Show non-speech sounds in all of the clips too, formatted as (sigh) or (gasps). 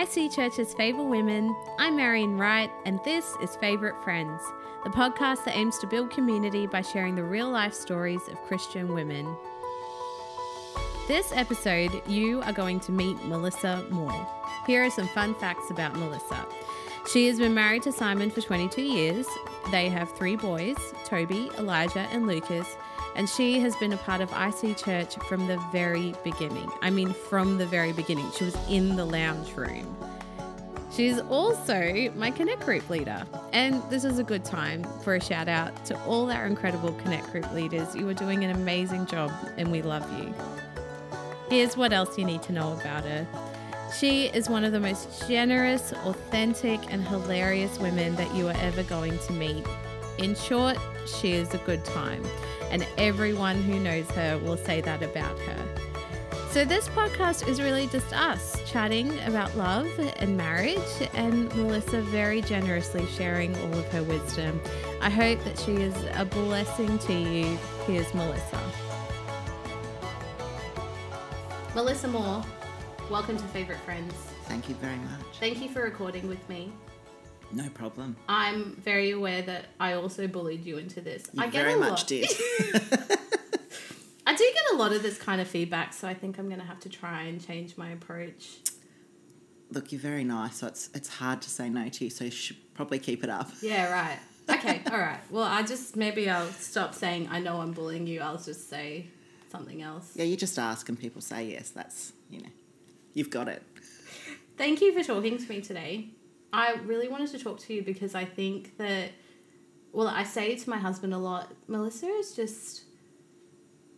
IC Church's Favourite Women. I'm Marion Wright, and this is Favourite Friends, the podcast that aims to build community by sharing the real life stories of Christian women. This episode, you are going to meet Melissa Moore. Here are some fun facts about Melissa. She has been married to Simon for 22 years. They have three boys Toby, Elijah, and Lucas. And she has been a part of IC Church from the very beginning. I mean, from the very beginning. She was in the lounge room. She's also my Connect Group leader. And this is a good time for a shout out to all our incredible Connect Group leaders. You are doing an amazing job and we love you. Here's what else you need to know about her. She is one of the most generous, authentic, and hilarious women that you are ever going to meet. In short, she is a good time, and everyone who knows her will say that about her. So, this podcast is really just us chatting about love and marriage, and Melissa very generously sharing all of her wisdom. I hope that she is a blessing to you. Here's Melissa. Melissa Moore, welcome to Favorite Friends. Thank you very much. Thank you for recording with me. No problem. I'm very aware that I also bullied you into this. You I get very a much lot. did. (laughs) (laughs) I do get a lot of this kind of feedback, so I think I'm going to have to try and change my approach. Look, you're very nice, so it's it's hard to say no to you. So you should probably keep it up. Yeah, right. Okay, (laughs) all right. Well, I just maybe I'll stop saying I know I'm bullying you. I'll just say something else. Yeah, you just ask and people say yes. That's you know, you've got it. Thank you for talking to me today. I really wanted to talk to you because I think that, well, I say to my husband a lot, Melissa is just,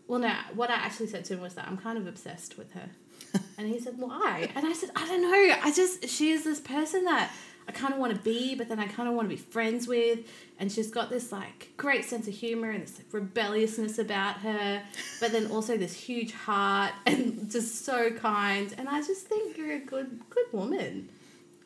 well, no, what I actually said to him was that I'm kind of obsessed with her. (laughs) and he said, why? And I said, I don't know. I just, she is this person that I kind of want to be, but then I kind of want to be friends with. And she's got this like great sense of humor and this like rebelliousness about her, but then also this huge heart and (laughs) just so kind. And I just think you're a good, good woman.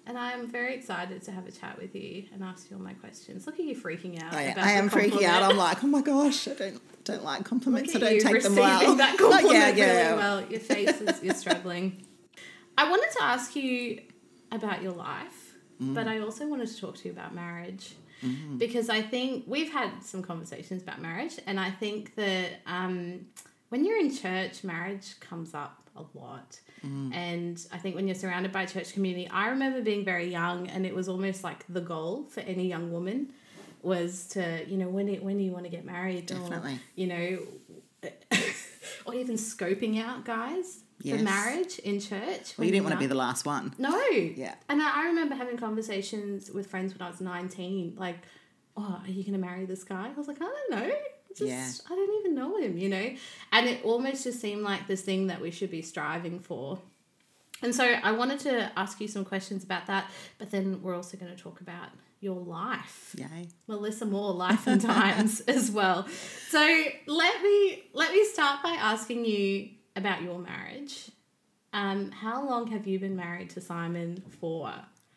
And I'm very excited to have a chat with you and ask you all my questions. Look at you freaking out. I, about I am freaking out. I'm like, oh my gosh, I don't don't like compliments. I don't take them well. that (laughs) Oh, compliment yeah, yeah. really well. Your face is you're struggling. I wanted to ask you about your life, Mm. but I also wanted to talk to you about marriage. Because I think we've had some conversations about marriage, and I think that um, when you're in church, marriage comes up a lot. Mm. And I think when you're surrounded by a church community, I remember being very young, and it was almost like the goal for any young woman was to, you know, when do, when do you want to get married? Definitely. Or, you know, (laughs) or even scoping out guys for marriage in church. Well, you didn't want to be the last one. No. Yeah. And I, I remember having conversations with friends when I was 19, like, oh, are you going to marry this guy? I was like, I don't know. Just, Yeah. I don't even know him, you know? And it almost just seemed like this thing that we should be striving for. And so I wanted to ask you some questions about that, but then we're also going to talk about your life. Yay. Melissa Moore, Life and Times (laughs) as well. So let me let me start by asking you about your marriage. Um, how long have you been married to Simon for?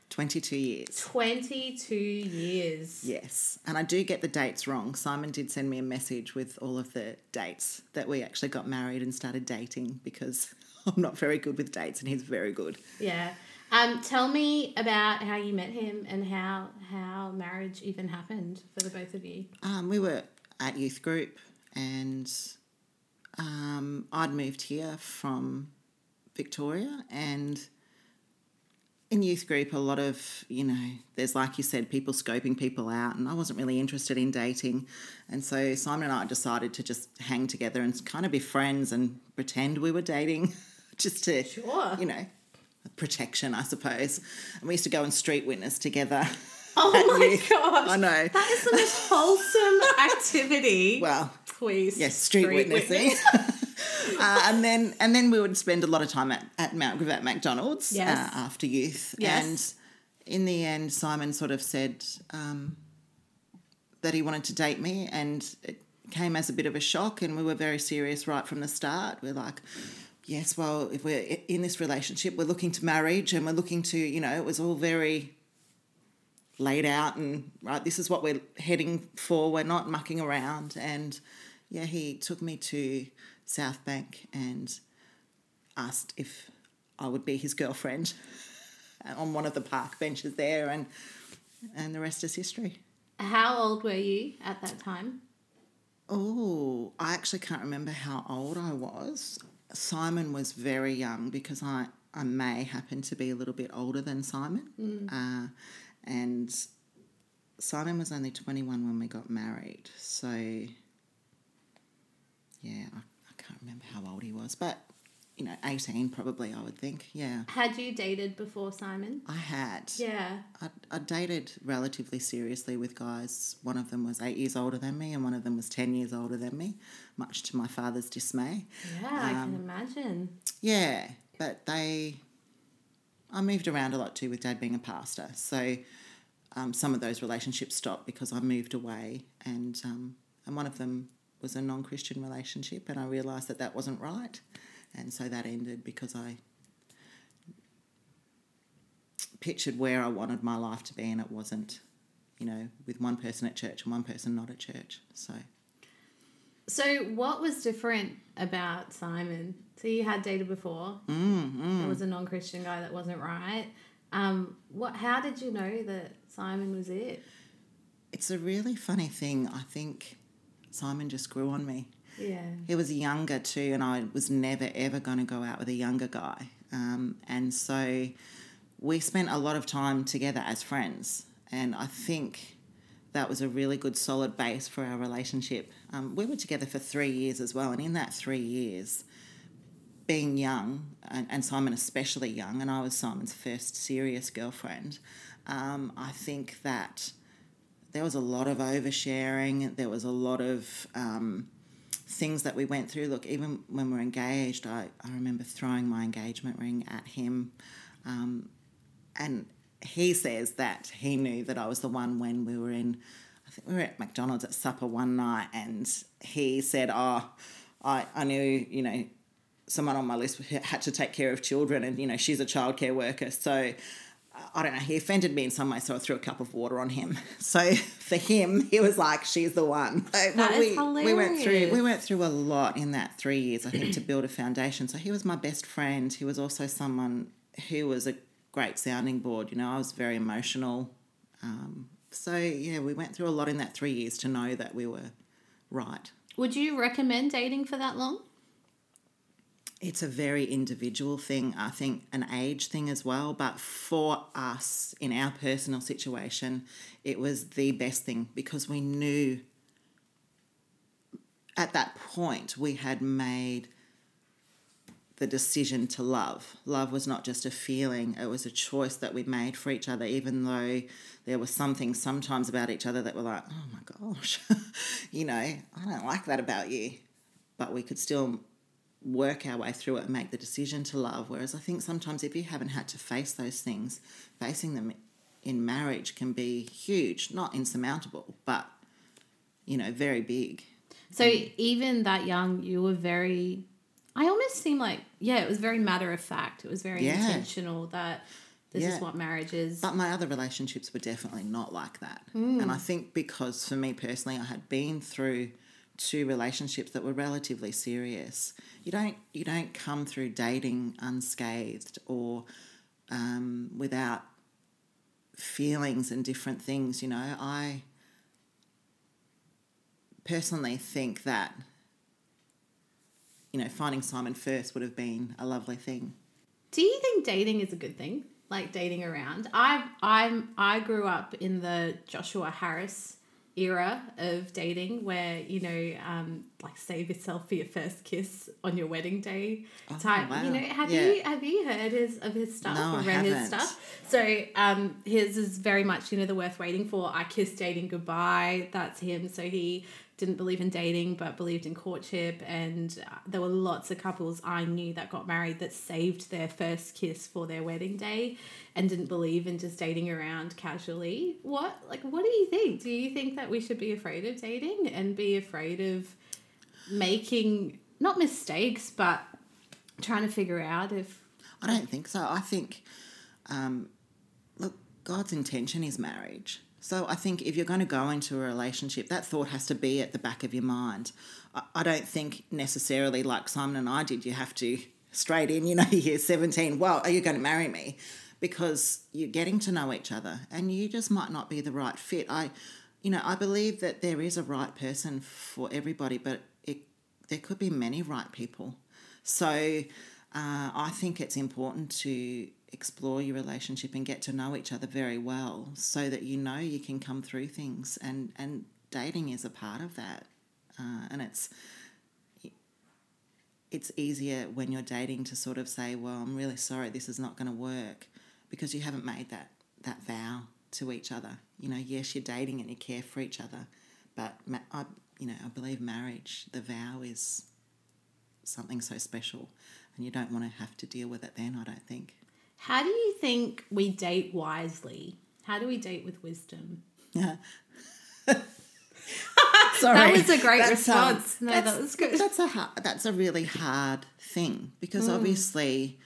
22 years. 22 years. Yes. And I do get the dates wrong. Simon did send me a message with all of the dates that we actually got married and started dating because (laughs) I'm not very good with dates and he's very good. Yeah. Um, tell me about how you met him and how how marriage even happened for the both of you. Um, we were at youth group, and um, I'd moved here from Victoria, and in youth group, a lot of you know, there's like you said, people scoping people out, and I wasn't really interested in dating, and so Simon and I decided to just hang together and kind of be friends and pretend we were dating, (laughs) just to Sure. you know. Protection, I suppose. And we used to go and street witness together. (laughs) Oh my youth. gosh. I know. That is the most wholesome (laughs) activity. Well, please. Yes, street, witnessing. (laughs) uh, and then and then we would spend a lot of time at, at Mount Gravatt McDonald's Yes. uh, after youth. Yes. And in the end, Simon sort of said um, that he wanted to date me, and it came as a bit of a shock. And we were very serious right from the start. We're like, yes, well, if we're in this relationship, we're looking to marriage, and we're looking to, you know, it was all very laid out and right this is what we're heading for we're not mucking around and yeah he took me to south bank and asked if i would be his girlfriend (laughs) on one of the park benches there, and and the rest is history. How old were you at that time? Oh, I actually can't remember how old I was. Simon was very young because I, I may happen to be a little bit older than Simon. Uh, and Simon was only 21 when we got married. So, yeah, I can't remember how old he was, but, you know, 18 probably, I would think. Yeah. Had you dated before Simon? I had. Yeah. I, I dated relatively seriously with guys. One of them was eight years older than me, and one of them was 10 years older than me, much to my father's dismay. Yeah, I can imagine. Yeah, but they. I moved around a lot too with dad being a pastor. So um, some of those relationships stopped because I moved away, and, um, and one of them was a non Christian relationship, and I realised that that wasn't right. And so that ended because I pictured where I wanted my life to be, and it wasn't, you know, with one person at church and one person not at church. So. So, what was different about Simon? So, you had dated before. Mm, There was a non-Christian guy that wasn't right. Um, what? How did you know that Simon was it? It's a really funny thing. I think Simon just grew on me. Yeah. He was younger too, and I was never ever going to go out with a younger guy. Um, and so we spent a lot of time together as friends, and I think that was a really good solid base for our relationship. Um, we were together for three years as well, and in that three years, being young, and, and Simon especially young, and I was Simon's first serious girlfriend, um, I think that there was a lot of oversharing. There was a lot of um, things that we went through. Look, even when we we're engaged, I, I remember throwing my engagement ring at him. Um, and he says that he knew that I was the one when we were in, I think we were at McDonald's at supper one night, and he said, Oh, I, I knew, you know, someone on my list had to take care of children, and, you know, she's a childcare worker. So, I don't know, he offended me in some way, so I threw a cup of water on him. (laughs) So for him, he was like, "She's the one." (laughs) So, That is we, we went through we went through a lot in that three years, I think, to build a foundation. So he was my best friend. He was also someone who was a great sounding board. You know, I was very emotional. Um, so yeah, we went through a lot in that three years to know that we were right. Would you recommend dating for that long? It's a very individual thing, I think, an age thing as well. But for us, in our personal situation, it was the best thing because we knew at that point we had made the decision to love. Love was not just a feeling, it was a choice that we made for each other, even though there were some things sometimes about each other that were like, oh my gosh, (laughs) you know, I don't like that about you. But we could still work our way through it and make the decision to love. Whereas I think sometimes if you haven't had to face those things, facing them in marriage can be huge, not insurmountable, but you know, very big. So even that young, you were very. I almost seem like yeah, it was very matter of fact. It was very Yeah. intentional that this is what marriage is. But my other relationships were definitely not like that. Hmm. And I think because for me personally, I had been through two relationships that were relatively serious. You don't you don't come through dating unscathed or um, without feelings and different things. You know, I personally think that you know finding Simon first would have been a lovely thing. Do you think dating is a good thing? Like dating around? I I'm I grew up in the Joshua Harris era of dating where you know um like save yourself for your first kiss on your wedding day type Oh, wow. you know have Yeah. you have you heard his of his stuff No, or I read his stuff? So um his is very much you know the worth waiting for. I kissed dating goodbye. That's him. So he didn't believe in dating but believed in courtship and there were lots of couples i knew that got married that saved their first kiss for their wedding day and didn't believe in just dating around casually what like what do you think do you think that we should be afraid of dating and be afraid of making not mistakes but trying to figure out if I don't think so. I think, um, look, God's intention is marriage. So I think if you're going to go into a relationship, that thought has to be at the back of your mind. I, don't think necessarily like Simon and I did, you have to straight in, you know, (laughs) you're 17, well, are you going to marry me? because you're getting to know each other and you just might not be the right fit. I, you know, I believe that there is a right person for everybody, but it, there could be many right people. So uh, I think it's important to explore your relationship and get to know each other very well so that you know you can come through things and, and dating is a part of that. Uh, and it's it's easier when you're dating to sort of say, "Well, I'm really sorry, this is not going to work," because you haven't made that that vow to each other. You know, yes, you're dating and you care for each other, but I, you know, I believe marriage, the vow is something so special, and you don't want to have to deal with it then. I don't think. How do you think we date wisely? How do we date with wisdom? Yeah. (laughs) Sorry. That was a great that's, um, response. Um, no, that was good. That's a hard, that's a really hard thing because mm. obviously,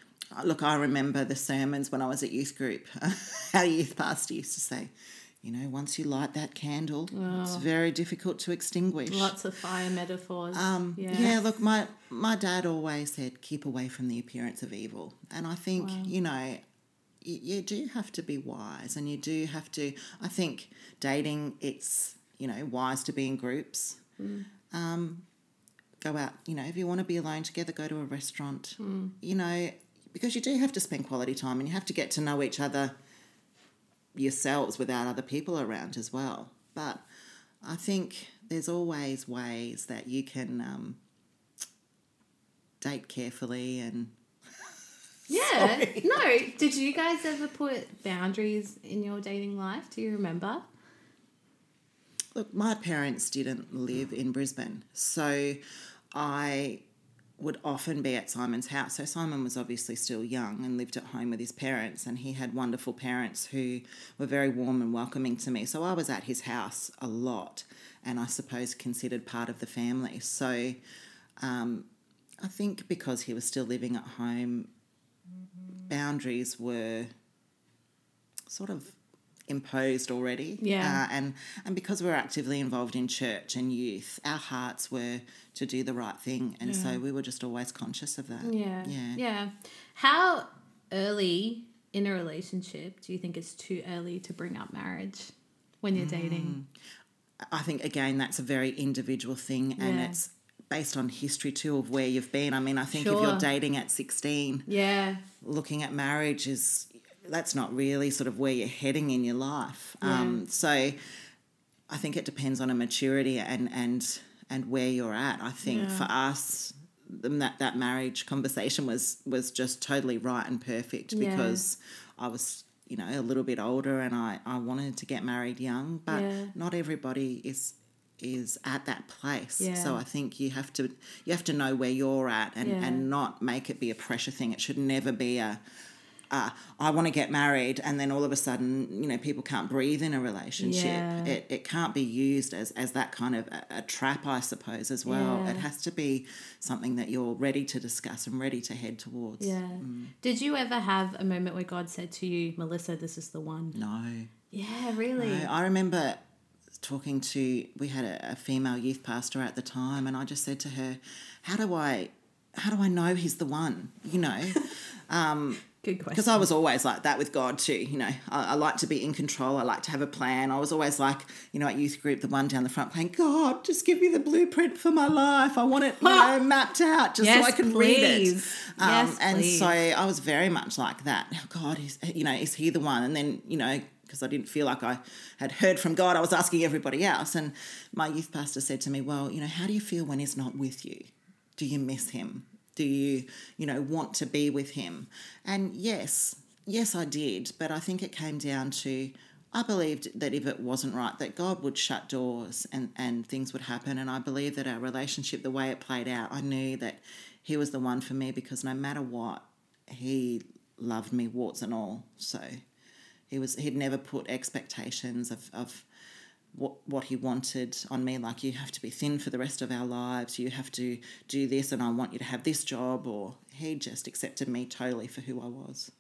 look, I remember the sermons when I was at youth group. (laughs) Our youth pastor used to say, you know, once you light that candle, oh. it's very difficult to extinguish. Lots of fire metaphors. Um, yeah. yeah, look, my my dad always said, keep away from the appearance of evil, and I think wow. you know you, you do have to be wise and you do have to i think dating it's you know, wise to be in groups. Mm. Um, go out, you know, if you want to be alone together, go to a restaurant. Mm. You know, because you do have to spend quality time and you have to get to know each other yourselves without other people around as well. But I think there's always ways that you can um, date carefully and. (laughs) Yeah. no. Did you guys ever put boundaries in your dating life? Do you remember? Look, my parents didn't live in Brisbane, so I would often be at Simon's house. So Simon was obviously still young and lived at home with his parents, and he had wonderful parents who were very warm and welcoming to me. So I was at his house a lot, and I suppose considered part of the family. So um, I think because he was still living at home, boundaries were sort of imposed already. Yeah. Uh, and and because we're actively involved in church and youth, our hearts were to do the right thing, and yeah. so we were just always conscious of that. Yeah. Yeah. Yeah. How early in a relationship do you think it's too early to bring up marriage when you're mm. dating? I think again that's a very individual thing, and yeah. it's based on history too of where you've been. I mean, I think sure. if you're dating at 16, yeah, looking at marriage is that's not really sort of where you're heading in your life. Yeah. Um, so I think it depends on a maturity and and and where you're at. I think yeah. for us that that marriage conversation was was just totally right and perfect yeah. because I was you know a little bit older and I I wanted to get married young, but not everybody is is at that place. Yeah. So I think you have to you have to know where you're at and, yeah. and not make it be a pressure thing. It should never be a uh, I want to get married, and then all of a sudden, you know, people can't breathe in a relationship. Yeah. It, it can't be used as, as that kind of a, a trap, I suppose, as well. Yeah. It has to be something that you're ready to discuss and ready to head towards. Yeah. Mm. Did you ever have a moment where God said to you, Melissa, this is the one? No. Yeah, really? No. I remember talking to, we had a, a female youth pastor at the time, and I just said to her, how do I, how do I know he's the one? You know? (laughs) um, Good question. Because I was always like that with God too. You know, I, I, like to be in control. I like to have a plan. I was always like, you know, at youth group, the one down the front playing, God, just give me the blueprint for my life. I want it, you know, (laughs) mapped out just yes, so I can please. read it. Um, yes, and please. so I was very much like that. Oh, God, is you know, is he the one? And then, you know, because I didn't feel like I had heard from God, I was asking everybody else. And my youth pastor said to me, Well, you know, how do you feel when he's not with you? Do you miss him? Do you, you know, want to be with him? And yes, yes, I did. But I think it came down to I believed that if it wasn't right, that God would shut doors and, and things would happen. And I believe that our relationship, the way it played out, I knew that He was the one for me because no matter what, He loved me, warts and all. So he was he'd never put expectations of, of what what he wanted on me like you have to be thin for the rest of our lives. You have to do this and i want you to have this job or he just accepted me totally for who i was.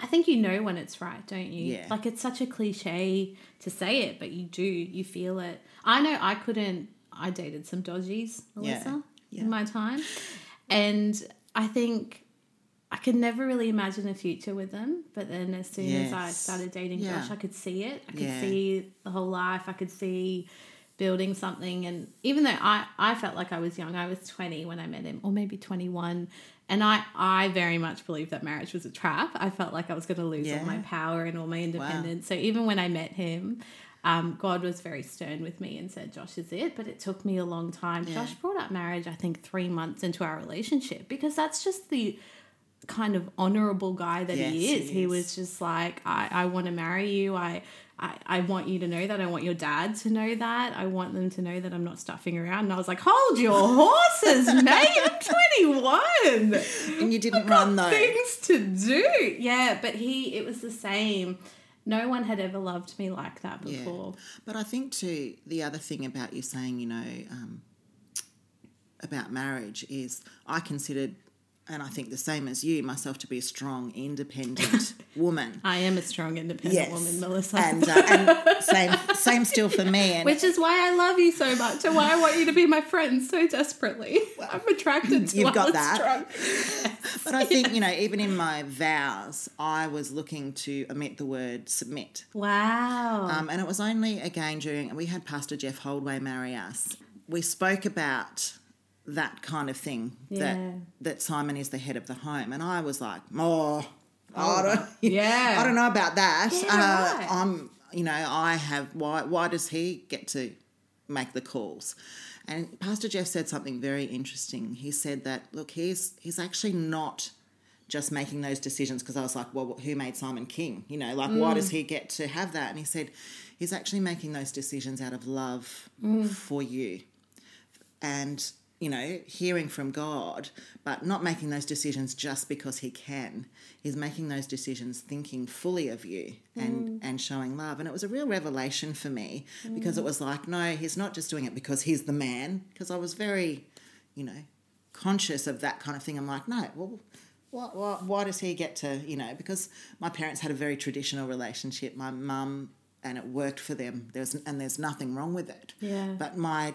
I think you know when it's right don't you? Yeah. Like it's such a cliche to say it but you do you feel it. I know i couldn't i dated some dodgies melissa yeah. Yeah. in my time. And i think I could never really imagine a future with them. But then as soon as I started dating Yeah. Josh, I could see it. I could Yeah. see the whole life. I could see building something. And even though I, I felt like I was young, I was 20 when I met him, or maybe 21. And I, I very much believed that marriage was a trap. I felt like I was going to lose all my power and all my independence. So even when I met him, um, God was very stern with me and said, Josh is it. But it took me a long time. Yeah. Josh brought up marriage, I think, three months into our relationship because that's just the kind of honorable guy that he is. he He is. was just like, I, I want to marry you. I, I, I want you to know that. I want your dad to know that. I want them to know that I'm not stuffing around. And I was like, hold your (laughs) horses, mate. I'm 21 And you didn't run though. things to do. Yeah, but he, it was the same. No one had ever loved me like that Yeah. before. But I think too the other thing about you saying, you know, um, about marriage is I considered, and I think the same as you, myself to be a strong, independent (laughs) woman. I am a strong, independent Yes, woman, Melissa. and, uh, and (laughs) same same still for me. And Which is why I love you so much and why I want you to be my friend so desperately. I'm attracted to You've got that. strong- (laughs) but I think you know, even in my vows, I was looking to omit the word submit. Wow. Um, and it was only again during we had Pastor Jeff Holdway marry us. We spoke about that kind of thing Yeah. that that Simon is the head of the home, and I was like, oh, I don't, (laughs) yeah. I don't know about that. Yeah, uh, right. I'm, you know, I have. Why? Why does he get to make the calls? And Pastor Jeff said something very interesting. He said that look, he's he's actually not just making those decisions because I was like, well, who made Simon king? You know, like why Mm. does he get to have that? And he said he's actually making those decisions out of love Mm. for you, and you know, hearing from God, but not making those decisions just because he can. He's making those decisions thinking fully of you and mm. and showing love. And it was a real revelation for me because it mm. was like, no, he's not just doing it because he's the man. Because I was very, you know, conscious of that kind of thing. I'm like, no, well. What, what, why does he get to, you know, because my parents had a very traditional relationship. My mum, and it worked for them. There's, and there's nothing wrong with it. Yeah. But my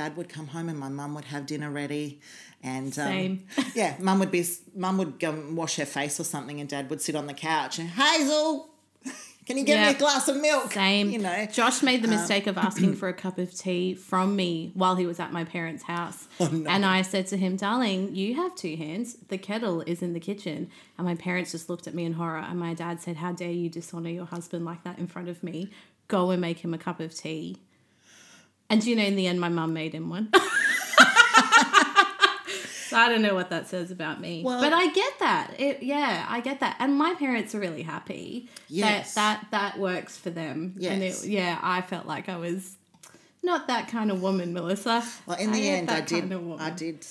dad would come home and my mum would have dinner ready and um, (laughs) yeah mum would be mum would go and wash her face or something and dad would sit on the couch and hazel can you get Yeah. me a glass of milk Same. you know Josh made the mistake of asking (clears throat) for a cup of tea from me while he was at my parents' house. And I said to him, Darling, you have two hands. The kettle is in the kitchen. And my parents just looked at me in horror. And my dad said, How dare you dishonor your husband like that in front of me? Go and make him a cup of tea. And do you know, in the end, my mum made him one. (laughs) so I don't know what that says about me. Well- but I get that. It, yeah, I get that. And my parents are really happy Yes. that that that works for them. And Yes. it, yeah, I felt like I was not that kind of woman, Melissa. well in the ain't end i did kind of i did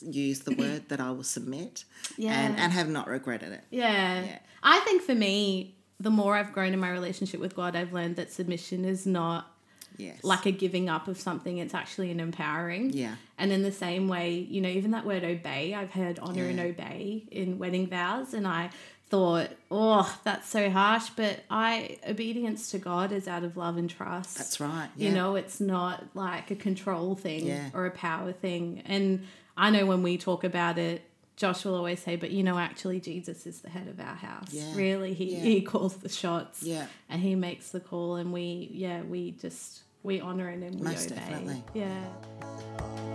use the word that i will submit Yeah. and and have not regretted it Yeah. Yeah. I think for me, the more I've grown in my relationship with God, I've learned that submission is not yes like a giving up of something, it's actually an empowering. Yeah. And in the same way, you know, even that word obey, I've heard honor and obey in wedding vows, and I thought, oh, that's so harsh. But I, obedience to God is out of love and trust. that's right Yeah. You know, it's not like a control thing Yeah. or a power thing. And I know when we talk about it, Josh will always say, but you know, actually, Jesus is the head of our house. Yeah. Really, he, Yeah. he calls the shots Yeah. and he makes the call. And we, yeah, we just, we honor him and we Most obey. definitely. Yeah.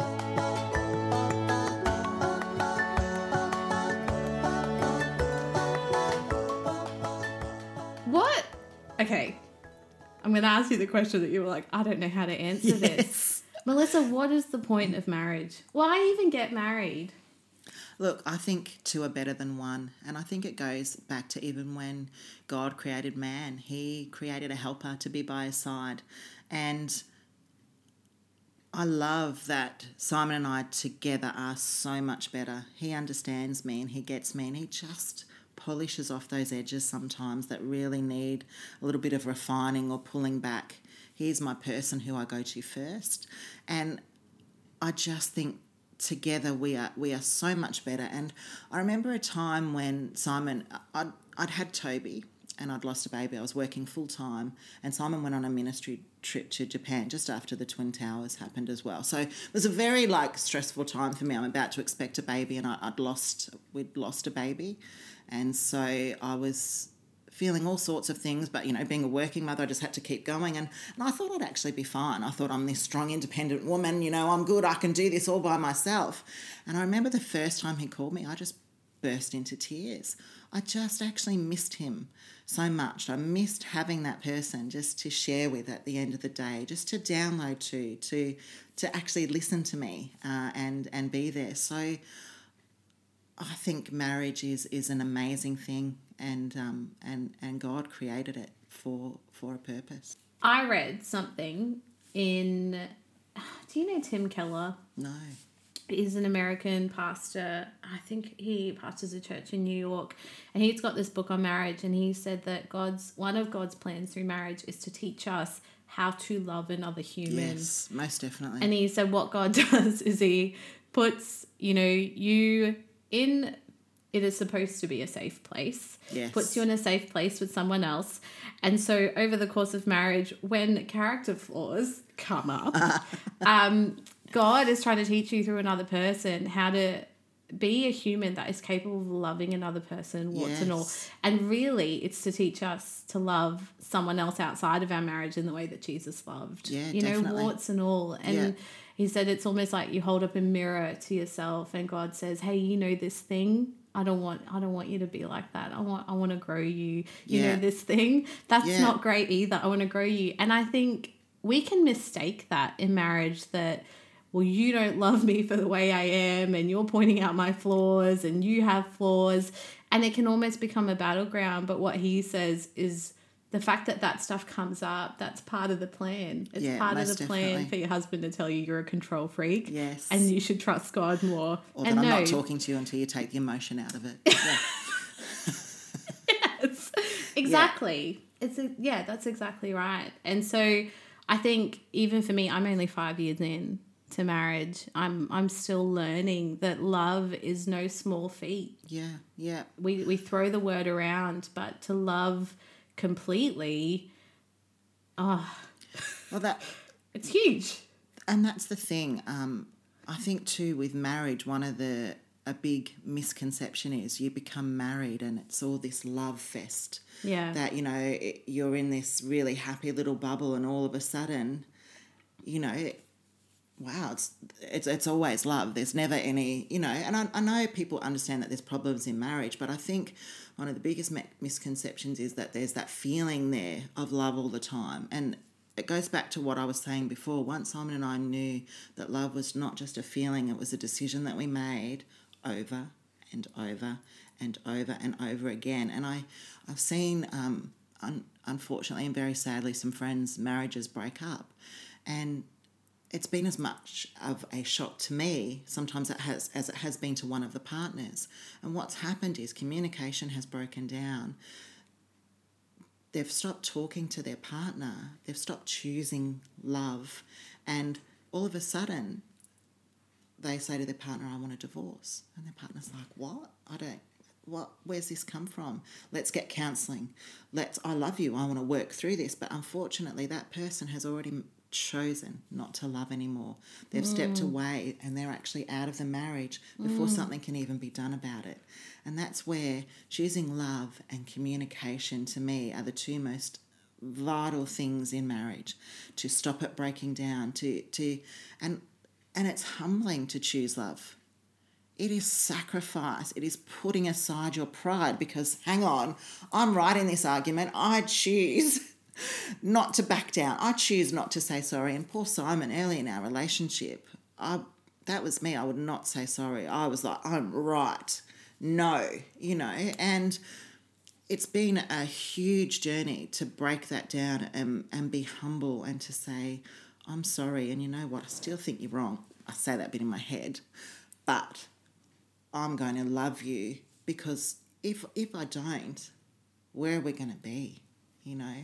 What? Okay. I'm going to ask you the question that you were like, I don't know how to answer (laughs) this. Melissa, what is the point of marriage? Why even get married? Look, I think two are better than one. And I think it goes back to even when God created man, he created a helper to be by his side. And I love that Simon and I together are so much better. He understands me and he gets me, and he just polishes off those edges sometimes that really need a little bit of refining or pulling back. He's my person who I go to first. And I just think together we are we are so much better. And I remember a time when Simon, I'd, I'd had Toby, and I'd lost a baby. I was working full time, and Simon went on a ministry trip to Japan just after the Twin Towers happened as well. So it was a very like stressful time for me. I'm about to expect a baby, and I, I'd lost we'd lost a baby, and so I was feeling all sorts of things, but you know, being a working mother, I just had to keep going. And, and I thought I'd actually be fine. I thought I'm this strong, independent woman, you know, I'm good, I can do this all by myself. And I remember the first time he called me, I just burst into tears. I just actually missed him so much. I missed having that person just to share with at the end of the day, just to download to, to to actually listen to me uh, and and be there. So I think marriage is is an amazing thing and um, and and God created it for for a purpose. I read something in. Do you know Tim Keller? No. He's an American pastor. I think he pastors a church in New York, and he's got this book on marriage. And he said that God's one of God's plans through marriage is to teach us how to love another human. Yes, most definitely. And he said what God (laughs) does is he puts you know you in it is supposed to be a safe place. Yes. Puts you in a safe place with someone else. And so over the course of marriage, when character flaws come up, (laughs) um, God is trying to teach you through another person how to be a human that is capable of loving another person, warts and all. And really, it's to teach us to love someone else outside of our marriage in the way that Jesus loved. Yeah, you know, definitely. warts and all. And Yeah. He said it's almost like you hold up a mirror to yourself, and God says, "Hey, you know this thing." I don't want I don't want you to be like that. I want I want to grow you. You Yeah. know this thing. That's Yeah. not great either. I want to grow you. And I think we can mistake that in marriage that well you don't love me for the way I am and you're pointing out my flaws and you have flaws and it can almost become a battleground but what he says is the fact that that stuff comes up that's part of the plan it's Yeah, part of the plan definitely. for your husband to tell you you're a control freak Yes. and you should trust god more or and that I'm no, not talking to you until you take the emotion out of it. (laughs) Yeah. yes, (laughs) exactly. It's a, yeah, that's exactly right. And so I think even for me, I'm only five years in to marriage. I'm I'm still learning that love is no small feat. yeah, yeah. We we throw the word around, but to love completely, oh, Well, that it's huge. and that's the thing. Um, I think too with marriage, one of the a big misconception is you become married and it's all this love fest. Yeah. That you know it, you're in this really happy little bubble, and all of a sudden, you know, wow, it's it's it's always love. There's never any, you know. And I, I know people understand that there's problems in marriage, but I think one of the biggest misconceptions is that there's that feeling there of love all the time, and it goes back to what I was saying before. Once Simon and I knew that love was not just a feeling; it was a decision that we made over and over and over and over again. And I, I've seen, um, un- unfortunately and very sadly, some friends' marriages break up, and it's been as much of a shock to me sometimes it has as it has been to one of the partners. And what's happened is communication has broken down. They've stopped talking to their partner. They've stopped choosing love, and all of a sudden, they say to their partner, "I want a divorce," and their partner's like, "What? I don't. What? Where's this come from? Let's get counselling. Let's. I love you. I want to work through this." But unfortunately, that person has already chosen not to love anymore. They've stepped mm. away, and they're actually out of the marriage before mm. something can even be done about it. And that's where choosing love and communication to me are the two most vital things in marriage. To stop it breaking down to to and and it's humbling to choose love. It is sacrifice. It is putting aside your pride because hang on i'm right in this argument. I choose not to back down. I choose not to say sorry. And poor simon early in our relationship i that was me. I would not say sorry. I was like i'm right. No you know? And it's been a huge journey to break that down and, and be humble and to say, I'm sorry, and you know what, I still think you're wrong. I say that bit in my head, but I'm going to love you because if if I don't, where are we going to be? You know?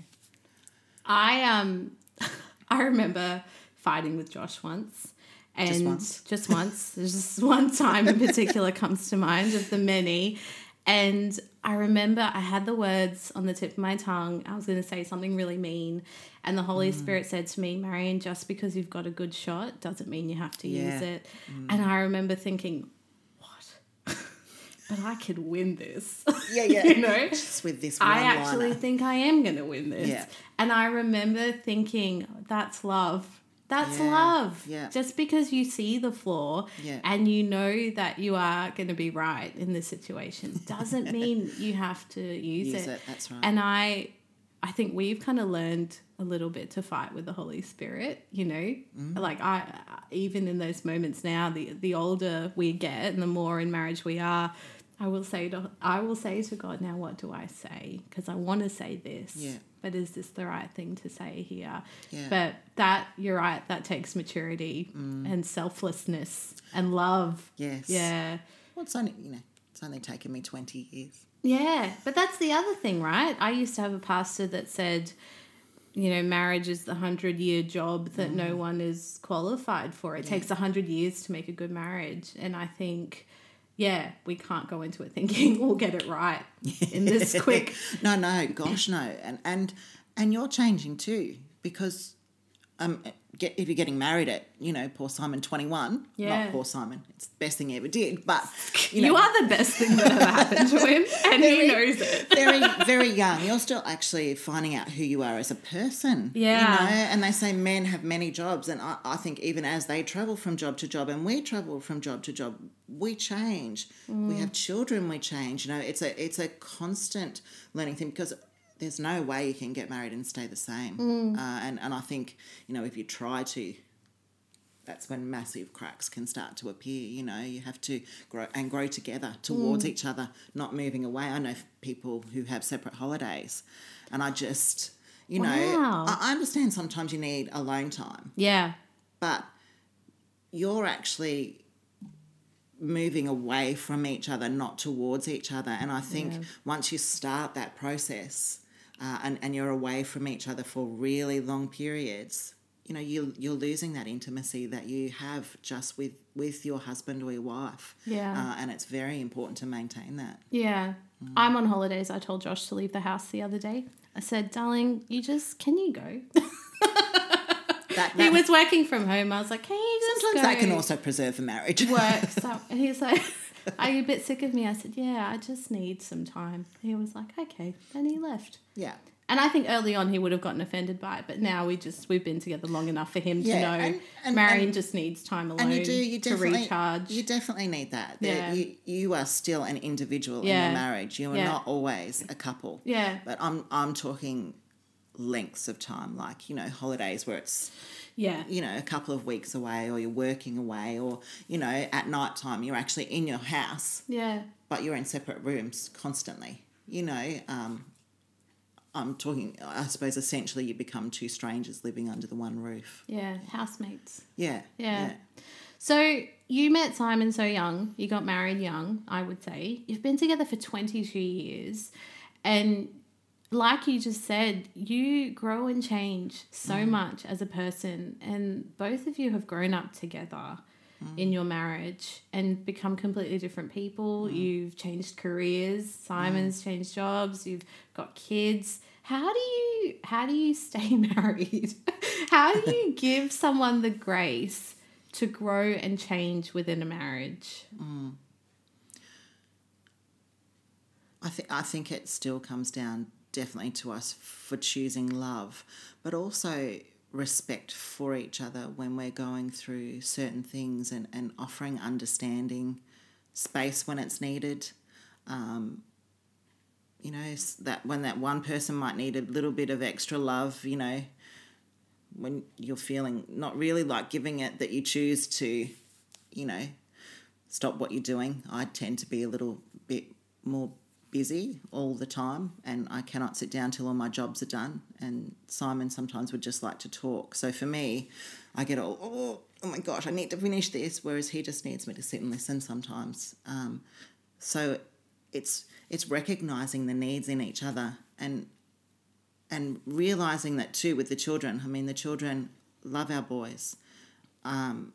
I um (laughs) I remember fighting with Josh once. And once? just once. There's just one time in particular comes to mind of the many. And I remember I had the words on the tip of my tongue. I was going to say something really mean. And the Holy Spirit said to me, Marion, just because you've got a good shot doesn't mean you have to Yeah. use it. And I remember thinking? But I could win this. Yeah, (laughs) yeah. you know? Just with this one I actually liner. think I am going to win this. Yeah. And I remember thinking, that's love. That's Yeah, love. yeah. Just because you see the flaw Yeah. and you know that you are going to be right in this situation (laughs) doesn't mean you have to use, Use it. it, that's right. And I I think we've kind of learned a little bit to fight with the Holy Spirit, you know? Mm. Like I even in those moments now, the the older we get and the more in marriage we are, I will say to I will say to God, now what do I say? Because I want to say this. Yeah. But is this the right thing to say here? Yeah. But that you're right, that takes maturity and selflessness and love. Yes. Yeah. Well, it's only, you know, it's only taken me 20 years. Yeah, but that's the other thing, right? I used to have a pastor that said, you know, marriage is the hundred year job that no mm. one is qualified for. It takes a hundred years to make a good marriage. And I think, yeah, we can't go into it thinking (laughs) we'll get it right in this (laughs) quick. no, no, gosh, no, and and and you're changing too because um, get, if you're getting married at you know poor Simon 21, Yeah. not poor Simon, it's the best thing he ever did, but you, (laughs) You, are the best thing that ever happened to him, (laughs) and he knows it. very (laughs) very young. You're still actually finding out who you are as a person. Yeah. you know, and they say men have many jobs, and I, I think even as they travel from job to job, and we travel from job to job, we change. We have children, we change. You know, it's a it's a constant learning thing because there's no way you can get married and stay the same. Uh, and and I think you know if you try to. That's when massive cracks can start to appear. You know, you have to grow and grow together towards each other, not moving away. I know people who have separate holidays, and I just, you know, Wow. I, I understand sometimes you need alone time, Yeah, but you're actually moving away from each other, not towards each other. And I think Yeah. once you start that process uh, and, and you're away from each other for really long periods, you know, you, you're losing that intimacy that you have just with, with your husband or your wife. Yeah. Uh, and it's very important to maintain that. yeah. I'm on holidays. I told Josh to leave the house the other day. I said, "Darling, you just can you go?" (laughs) That, he was working from home. I was like, "Can you just sometimes go?" that can also preserve a marriage. work. (laughs) So and he's like, "Are you a bit sick of me?" I said, "Yeah, I just need some time." He was like, "Okay," and he left. Yeah. And I think early on he would have gotten offended by it, but now we just we've been together long enough for him to know and- and- Marion and- just needs time alone and you do you to recharge. you definitely need that There- Yeah. you, you are still an individual in Yeah. your marriage you are Yeah. not always a couple Yeah. but i'm i'm talking lengths of time like you know holidays where it's yeah, you know a couple of weeks away or you're working away or you know at night time you're actually in your house yeah, but you're in separate rooms constantly you know um i'm talking i suppose essentially you become two strangers living under the one roof yeah. Housemates. yeah Yeah. So you met Simon so young. You got married young, I would say. You've been together for 22 years. And like you just said, you grow and change so mm. much as a person. And both of you have grown up together in your marriage and become completely different people. Mm. You've changed careers. Simon's mm. changed jobs. You've got kids. How do you how do you stay (laughs) married? how do you (laughs) give someone the grace to grow and change within a marriage? Mm. I think I think it still comes down definitely to us for choosing love, but also respect for each other when we're going through certain things and, and offering understanding, space when it's needed. Um, you know, that when that one person might need a little bit of extra love, you know, when you're feeling not really like giving it, that you choose to, you know, stop what you're doing. I tend to be a little bit more busy all the time and I cannot sit down till all my jobs are done. And Simon sometimes would just like to talk. So for me, I get all, oh, oh my gosh, I need to finish this, whereas he just needs me to sit and listen sometimes. Um, so it's it's recognizing the needs in each other and and realizing that too with the children. I mean, the children love our boys, um,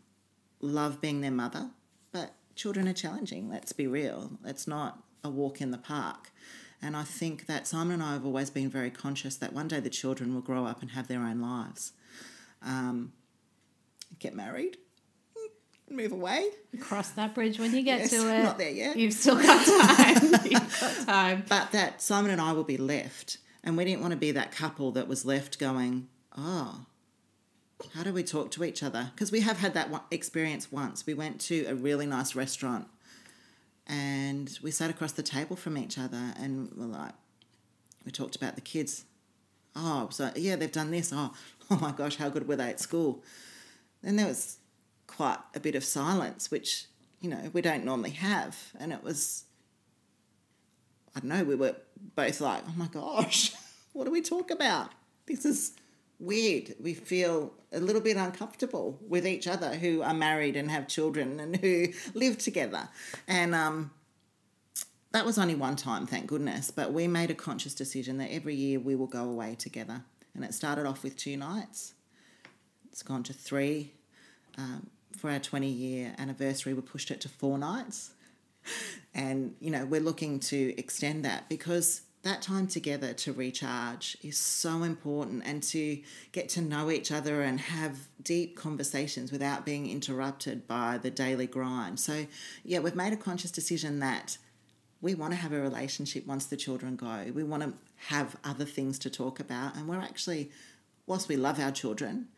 love being their mother, but children are challenging. Let's be real. It's not a walk in the park. And I think that Simon and I have always been very conscious that one day the children will grow up and have their own lives. Um, get married, move away. Cross that bridge when you get Yes, to it. not there yet. You've still got time. (laughs) You've got time. But that Simon and I will be left. And we didn't want to be that couple that was left going, oh, how do we talk to each other? Because we have had that experience once. We went to a really nice restaurant and we sat across the table from each other and we're like, we talked about the kids. Oh, so yeah, they've done this. Oh, (laughs) oh my gosh, how good were they at school? Then there was quite a bit of silence, which, you know, we don't normally have. And it was I don't know, we were both like, oh my gosh, (laughs) what do we talk about? This is weird. We feel a little bit uncomfortable with each other who are married and have children and who (laughs) live together. And um, that was only one time, thank goodness. But we made a conscious decision that every year we will go away together. And it started off with two nights, it's gone to three. Um, for our 20 year anniversary, we pushed it to four nights and you know we're looking to extend that because that time together to recharge is so important and to get to know each other and have deep conversations without being interrupted by the daily grind. So yeah we've made a conscious decision that we want to have a relationship once the children go. We want to have other things to talk about and we're actually whilst we love our children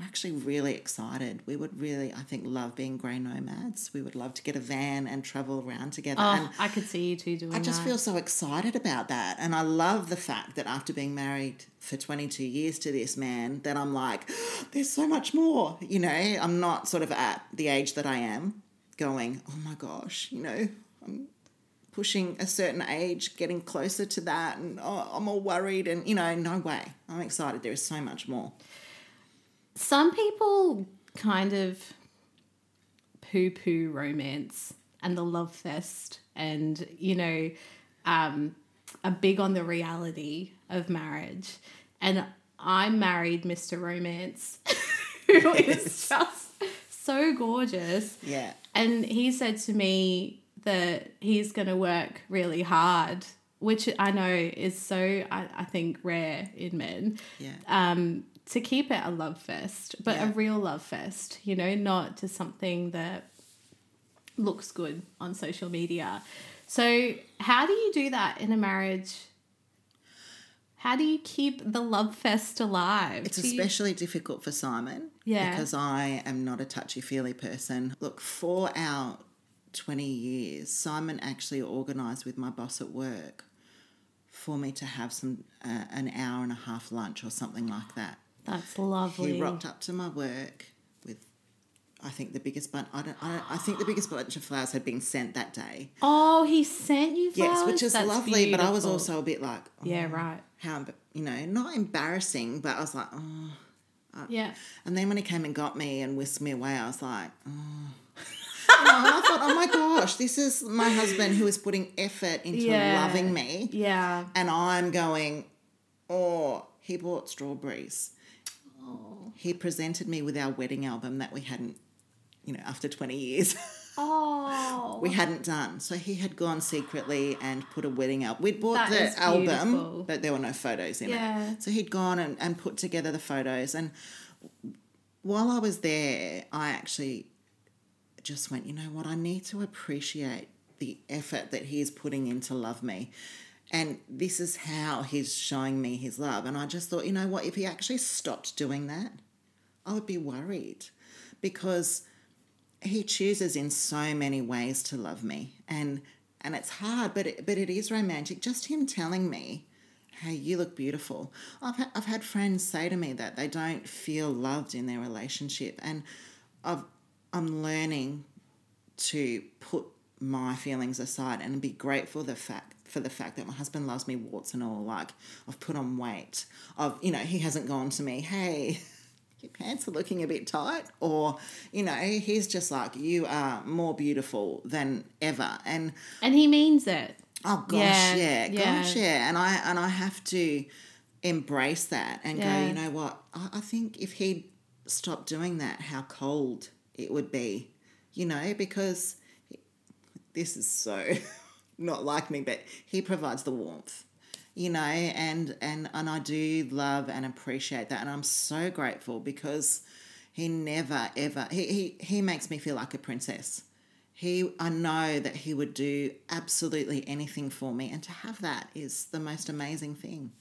we're actually really excited. We would really, I think, love being grey nomads. We would love to get a van and travel around together. Oh, and I could see you two doing that. I just feel so excited about that. And I love the fact that after being married for 22 years to this man, that I'm like, (gasps) there's so much more. You know, I'm not sort of at the age that I am going, oh my gosh, you know, I'm pushing a certain age, getting closer to that. And oh, I'm all worried. And, you know, no way. I'm excited. There is so much more. Some people kind of poo poo romance and the love fest and, you know, um, are big on the reality of marriage. And I married Mr. Romance, (laughs) who is (laughs) just so gorgeous. Yeah. And he said to me that he's going to work really hard, which I know is so, I, I think, rare in men Yeah. um, to keep it a love fest, but a real love fest, you know, not just something that looks good on social media. So, how do you do that in a marriage? How do you keep the love fest alive? It's Do you- especially difficult for Simon. Yeah. Because I am not a touchy feely person. Look, for our 20 years, Simon actually organised with my boss at work for me to have some uh, an hour and a half lunch or something like that. That's lovely. He rocked up to my work with, I think the biggest bunch. I don't. I, don't, I think the biggest bunch of flowers had been sent that day. oh, he sent you flowers. Yes, which is That's lovely. But I was also a bit like, oh, yeah, right. how you know, not embarrassing, but I was like, oh. Uh, yeah, And then when he came and got me and whisked me away, I was like, oh. (laughs) You know, I thought, oh my gosh, this is my husband who is putting effort into Yeah. loving me. yeah. And I'm going, oh, he bought strawberries. He presented me with our wedding album that we hadn't, you know, after 20 years, Oh, (laughs) we hadn't done. So he had gone secretly and put a wedding album. We'd bought That the album, beautiful. but there were no photos in Yeah. it. So he'd gone and, and put together the photos. And while I was there, I actually just went, you know what, I need to appreciate the effort that he is putting in to love me. And this is how he's showing me his love. And I just thought, you know what, if he actually stopped doing that, I would be worried because he chooses in so many ways to love me. And and it's hard, but it, but it is romantic. Just him telling me, "Hey, you look beautiful." I've ha- I've had friends say to me that they don't feel loved in their relationship, and I've I'm learning to put my feelings aside and be grateful the fact for the fact that my husband loves me warts and all. Like I've put on weight. I've you know he hasn't gone to me, hey. (laughs) Your pants are looking a bit tight, or you know, he's just like you are more beautiful than ever, and and he means it. Oh gosh, Yeah, yeah, yeah. gosh, yeah. And I and I have to embrace that and Yeah. go, you know what? I, I think if he'd stopped doing that, how cold it would be, you know, because this is so (laughs) not like me, but he provides the warmth, you know, and and and I do love and appreciate that, and I'm so grateful because he never ever he he, he makes me feel like a princess. He I know that he would do absolutely anything for me, and to have that is the most amazing thing.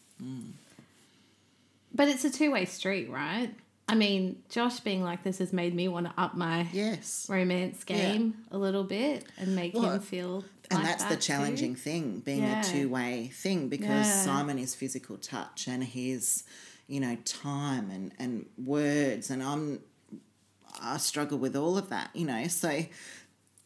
But it's a two way street, right? I mean, Josh being like this has made me want to up my Yes. romance game a little bit and make Well, him feel. And like that's the that too. challenging thing being Yeah. a two-way thing because Yeah. simon is physical touch and his you know time and and words and i'm i struggle with all of that you know so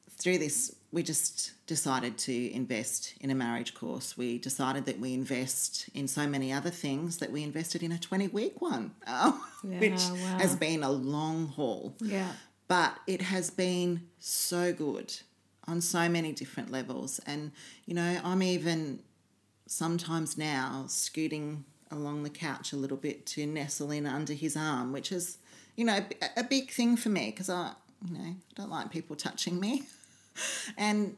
through this we just decided to invest in a marriage course we decided that we invest in so many other things that we invested in a 20 week one oh, (laughs) which wow. has been a long haul Yeah. but it has been so good on so many different levels. And you know i'm even sometimes now scooting along the couch a little bit to nestle in under his arm which is you know a- big thing for me because i you know I don't like people touching me. (laughs) And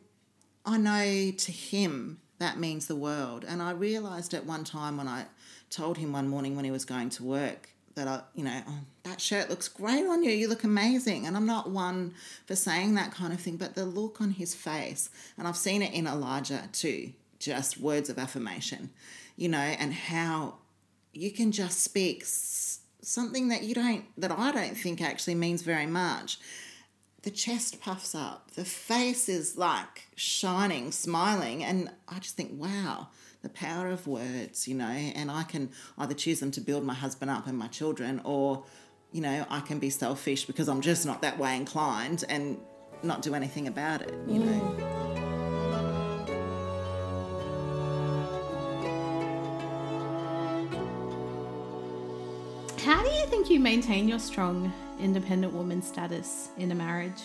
i know to him that means the world. And i realized at one time when i told him one morning when he was going to work that I, you know, oh, that shirt looks great on you. You look amazing. And I'm not one for saying that kind of thing, but the look on his face, and I've seen it in Elijah too, just words of affirmation, you know, and how you can just speak something that you don't, that I don't think actually means very much. The chest puffs up, the face is like shining, smiling, and I just think, wow, the power of words, you know, and I can either choose them to build my husband up and my children, or, you know, I can be selfish because I'm just not that way inclined and not do anything about it, you know. Mm. How do you think you maintain your strong, independent woman status in a marriage?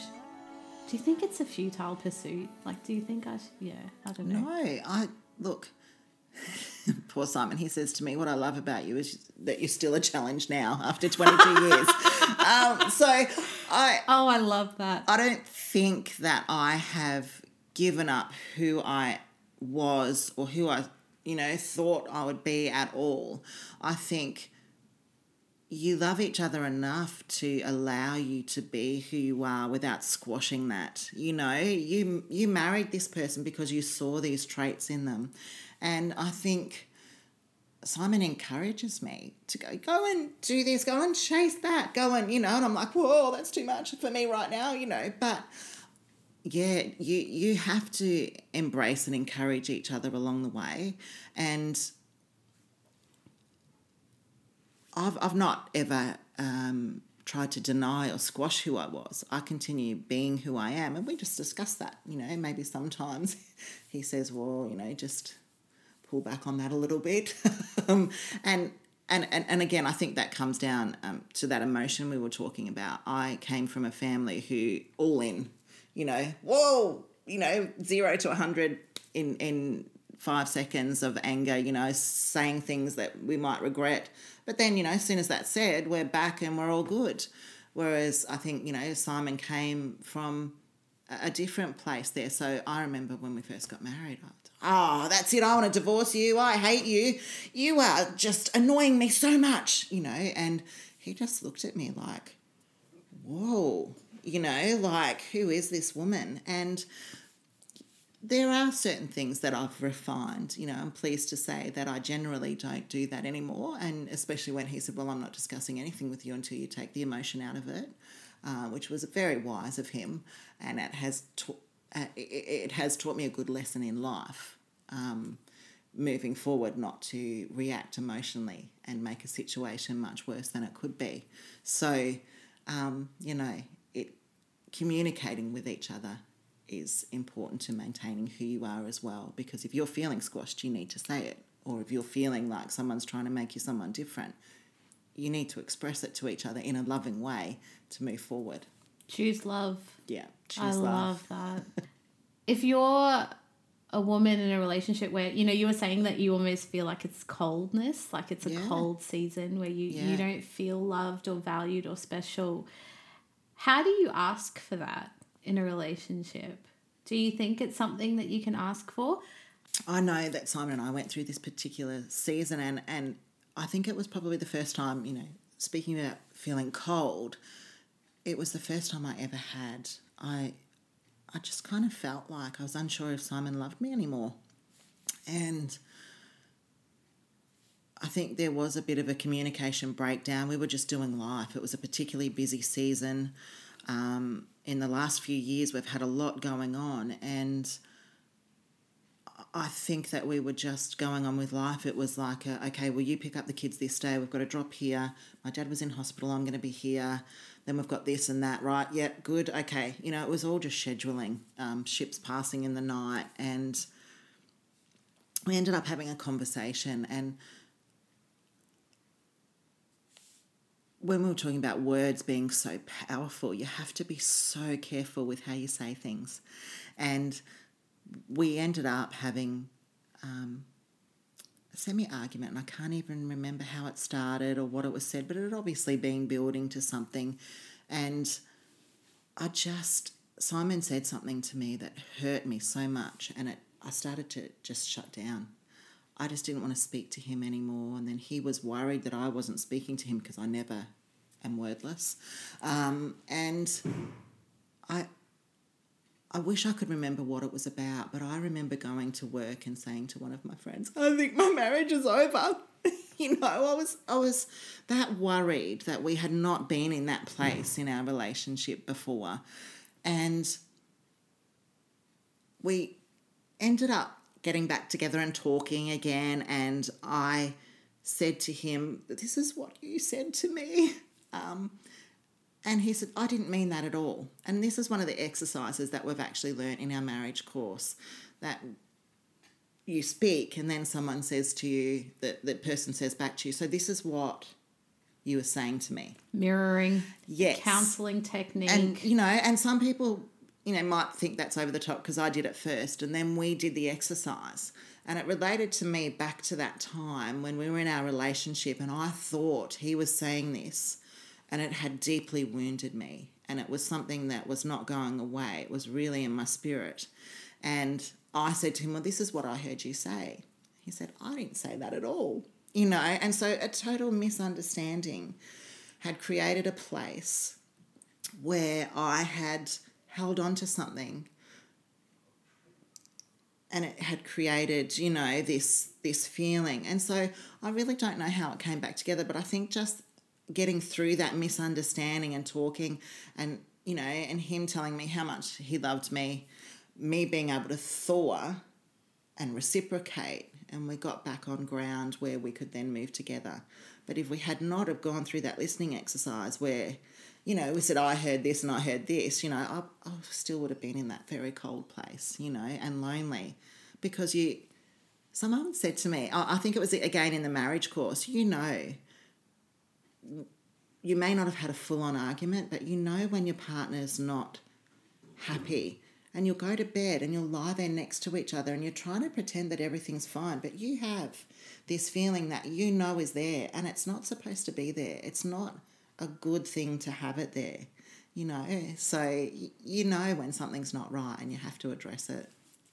Do you think it's a futile pursuit? Like, do you think I? Sh- yeah, I don't know. No, I look. (laughs) Poor Simon. He says to me, "What I love about you is that you're still a challenge now after 22 (laughs) years." Um, so, I Oh, I love that. I don't think that I have given up who I was or who I, you know, thought I would be at all. I think you love each other enough to allow you to be who you are without squashing that. You know, you you married this person because you saw these traits in them. And I think Simon encourages me to go, go and do this, go and chase that, go and, you know, and I'm like, whoa, that's too much for me right now, you know. But yeah, you you have to embrace and encourage each other along the way. And I've I've not ever um, tried to deny or squash who I was. I continue being who I am, and we just discuss that. You know, maybe sometimes (laughs) he says, "Well, you know, just pull back on that a little bit," (laughs) um, and. And, and, and again, I think that comes down um, to that emotion we were talking about. I came from a family who all in, you know, whoa, you know, zero to 100 in, in five seconds of anger, you know, saying things that we might regret. But then, you know, as soon as that's said, we're back and we're all good. Whereas I think, you know, Simon came from a different place there. So I remember when we first got married, I oh, that's it. I want to divorce you. I hate you. You are just annoying me so much, you know. And he just looked at me like, whoa, you know, like, who is this woman? And there are certain things that I've refined. You know, I'm pleased to say that I generally don't do that anymore. And especially when he said, Well, I'm not discussing anything with you until you take the emotion out of it, uh, which was very wise of him. And it has, ta- uh, it, it has taught me a good lesson in life. Um, moving forward, not to react emotionally and make a situation much worse than it could be. So, um, you know, it communicating with each other is important to maintaining who you are as well. Because if you're feeling squashed, you need to say it. Or if you're feeling like someone's trying to make you someone different, you need to express it to each other in a loving way to move forward. Choose love. Yeah, choose love. I choose love that. (laughs) if you're a woman in a relationship where you know you were saying that you almost feel like it's coldness, like it's a Yeah. cold season where you you don't feel loved or valued or special. How do you ask for that in a relationship? Do you think it's something that you can ask for? I know that Simon and I went through this particular season, and, and I think it was probably the first time, you know, speaking about feeling cold, it was the first time I ever had. I, I just kind of felt like I was unsure if Simon loved me anymore. And I think there was a bit of a communication breakdown. We were just doing life. It was a particularly busy season. Um, in the last few years, we've had a lot going on, and I think that we were just going on with life. It was like, a, okay, well, you pick up the kids this day. We've got to drop here. My dad was in hospital. I'm going to be here. Then we've got this and that, right? Yeah, good. Okay. You know, it was all just scheduling, um, ships passing in the night. And we ended up having a conversation. And when we were talking about words being so powerful, you have to be so careful with how you say things. And we ended up having um, a semi argument, and I can't even remember how it started or what it was said, but it had obviously been building to something. And I just, Simon said something to me that hurt me so much, and it, I started to just shut down. I just didn't want to speak to him anymore. And then he was worried that I wasn't speaking to him because I never am wordless. Um, and I, I wish I could remember what it was about, but I remember going to work and saying to one of my friends, "I think my marriage is over." (laughs) you know, I was I was that worried that we had not been in that place in our relationship before, and we ended up getting back together and talking again. And I said to him, "This is what you said to me." (laughs) Um, and he said, I didn't mean that at all. And this is one of the exercises that we've actually learnt in our marriage course that you speak and then someone says to you, that the person says back to you, so this is what you were saying to me. Mirroring. Yes. Counseling technique. And, you know, and some people, you know, might think that's over the top because I did it first and then we did the exercise. And it related to me back to that time when we were in our relationship and I thought he was saying this and it had deeply wounded me. And it was something that was not going away. It was really in my spirit. And I said to him, Well, this is what I heard you say. He said, I didn't say that at all. You know, and so a total misunderstanding had created a place where I had held on to something and it had created you know this this feeling and so i really don't know how it came back together but i think just getting through that misunderstanding and talking and you know and him telling me how much he loved me me being able to thaw and reciprocate and we got back on ground where we could then move together. But if we had not have gone through that listening exercise where you know we said i heard this and i heard this you know i, I still would have been in that very cold place you know and lonely. Because you someone said to me i think it was again in the marriage course you know you may not have had a full on argument, but you know when your partner's not happy and you'll go to bed and you'll lie there next to each other and you're trying to pretend that everything's fine, but you have this feeling that you know is there and it's not supposed to be there. It's not a good thing to have it there, you know. So you know when something's not right and you have to address it.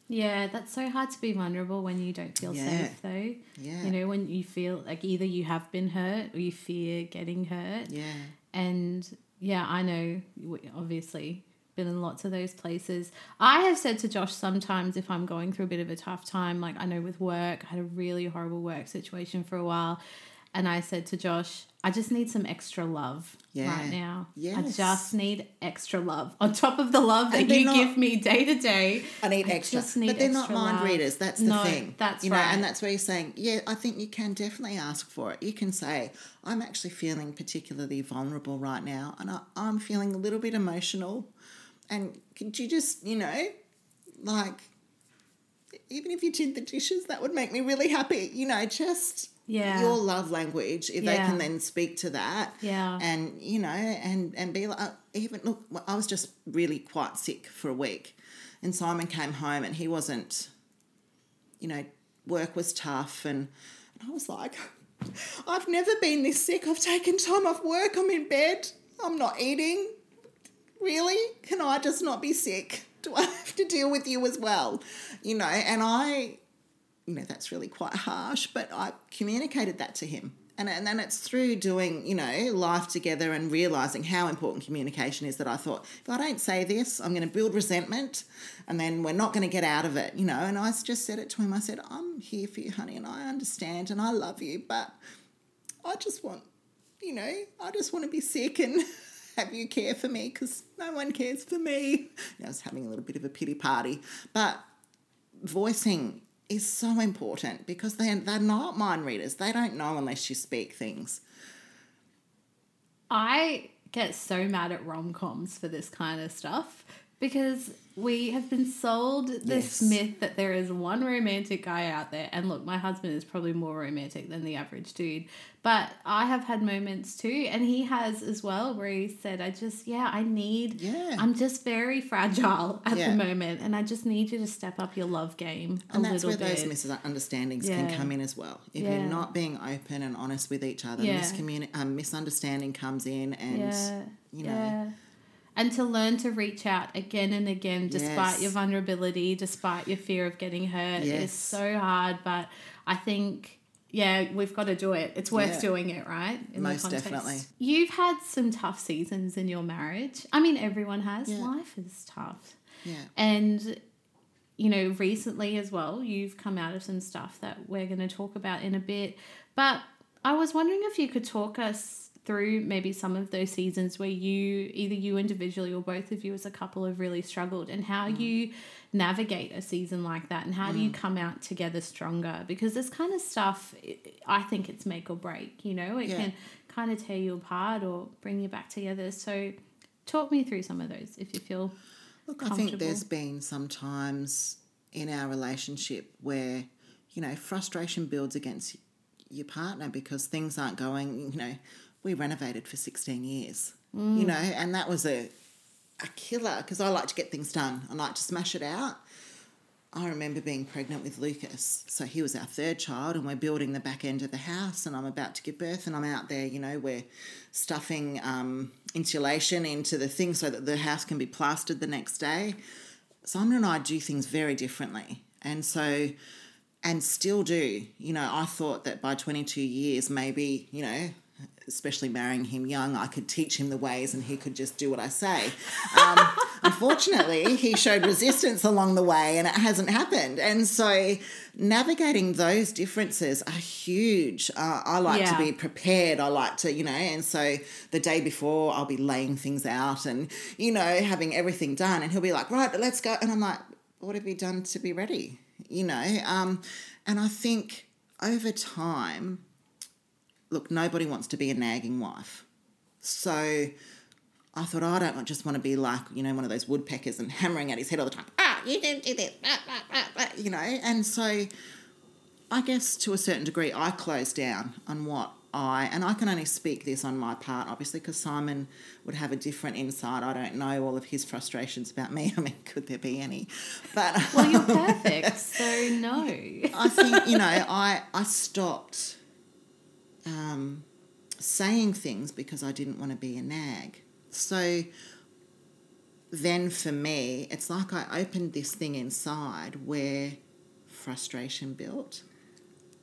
Yeah, that's so hard to be vulnerable when you don't feel Yeah. safe, though. Yeah. You know, when you feel like either you have been hurt or you fear getting hurt. Yeah. And yeah, I know, obviously, been in lots of those places. I have said to Josh sometimes if I'm going through a bit of a tough time, like I know with work, I had a really horrible work situation for a while. And I said to Josh, I just need some extra love Yeah. right now. Yes. I just need extra love on top of the love that you not- give me day to day. I need I extra. need but they're not mind love. readers. That's the No, thing. that's you know, right. and that's where you're saying, yeah, I think you can definitely ask for it. You can say, I'm actually feeling particularly vulnerable right now, and I, I'm feeling a little bit emotional. And could you just, you know, like, even if you did the dishes, that would make me really happy. You know, just Yeah. your love language. If they can then speak to that, Yeah. and you know, and and be like, uh, even look, I was just really quite sick for a week, and Simon came home and he wasn't, you know, work was tough, and, and I was like, (laughs) I've never been this sick. I've taken time off work. I'm in bed. I'm not eating. Really? Can I just not be sick? do I have to deal with you as well? You know, and I, you know, that's really quite harsh, but I communicated that to him. And, and then it's through doing, you know, life together and realizing how important communication is that I thought, if I don't say this, I'm going to build resentment and then we're not going to get out of it, you know. And I just said it to him. I said, I'm here for you, honey, and I understand and I love you, but I just want, you know, I just want to be sick and (laughs) have you care for me because no one cares for me. I was having a little bit of a pity party. But voicing is so important because they, they're not mind readers. They don't know unless you speak things. I get so mad at rom coms for this kind of stuff because we have been sold this Yes. myth that there is one romantic guy out there and look my husband is probably more romantic than the average dude but i have had moments too and he has as well where he said i just yeah i need Yeah. i'm just very fragile at Yeah. the moment and i just need you to step up your love game a And that's little where bit those misunderstandings Yeah. can come in as well. If you're not being open and honest with each other, Yeah. miscommuni- um, misunderstanding comes in, and yeah, you know, yeah. And to learn to reach out again and again, despite Yes. your vulnerability, despite your fear of getting hurt, is so hard. But I think, yeah, we've got to do it. It's worth Yeah. doing it, right? In Most context. definitely. You've had some tough seasons in your marriage. I mean, everyone has. Yeah. Life is tough. yeah, And, you know, recently as well, you've come out of some stuff that we're going to talk about in a bit. But I was wondering if you could talk us through maybe some of those seasons where you, either you individually or both of you as a couple, have really struggled and how mm. you navigate a season like that and how do you mm. come out together stronger? Because this kind of stuff, i- think it's make or break, you know? It Yeah. can kind of tear you apart or bring you back together. So, talk me through some of those if you feel Look, I think there's been some times in our relationship where, you know, frustration builds against your partner because things aren't going, you know, we renovated for 16 years, you know, and that was a, a killer because I like to get things done. I like to smash it out. I remember being pregnant with Lucas. So he was our third child, and we're building the back end of the house, and I'm about to give birth, and I'm out there, you know, we're stuffing um, insulation into the thing so that the house can be plastered the next day. Simon and I do things very differently. And so, and still do. You know, I thought that by 22 years, maybe, you know, especially marrying him young, I could teach him the ways and he could just do what I say. Um, (laughs) unfortunately, he showed resistance along the way and it hasn't happened. And so, navigating those differences are huge. Uh, I like Yeah. to be prepared. I like to, you know, and so the day before, I'll be laying things out and, you know, having everything done. And he'll be like, right, but let's go. And I'm like, what have you done to be ready? You know, um, and I think over time, look, nobody wants to be a nagging wife. So I thought, oh, I don't just want to be like, you know, one of those woodpeckers and (laughs) hammering at his head all the time. Ah, you didn't do this. Ah, ah, ah, ah, you know, and so I guess to a certain degree, I closed down on what I, and I can only speak this on my part, obviously, because Simon would have a different insight. I don't know all of his frustrations about me. (laughs) I mean, could there be any? But Well, you're (laughs) perfect, so no. I think you know I I stopped um, saying things because I didn't want to be a nag. So then for me, it's like I opened this thing inside where frustration built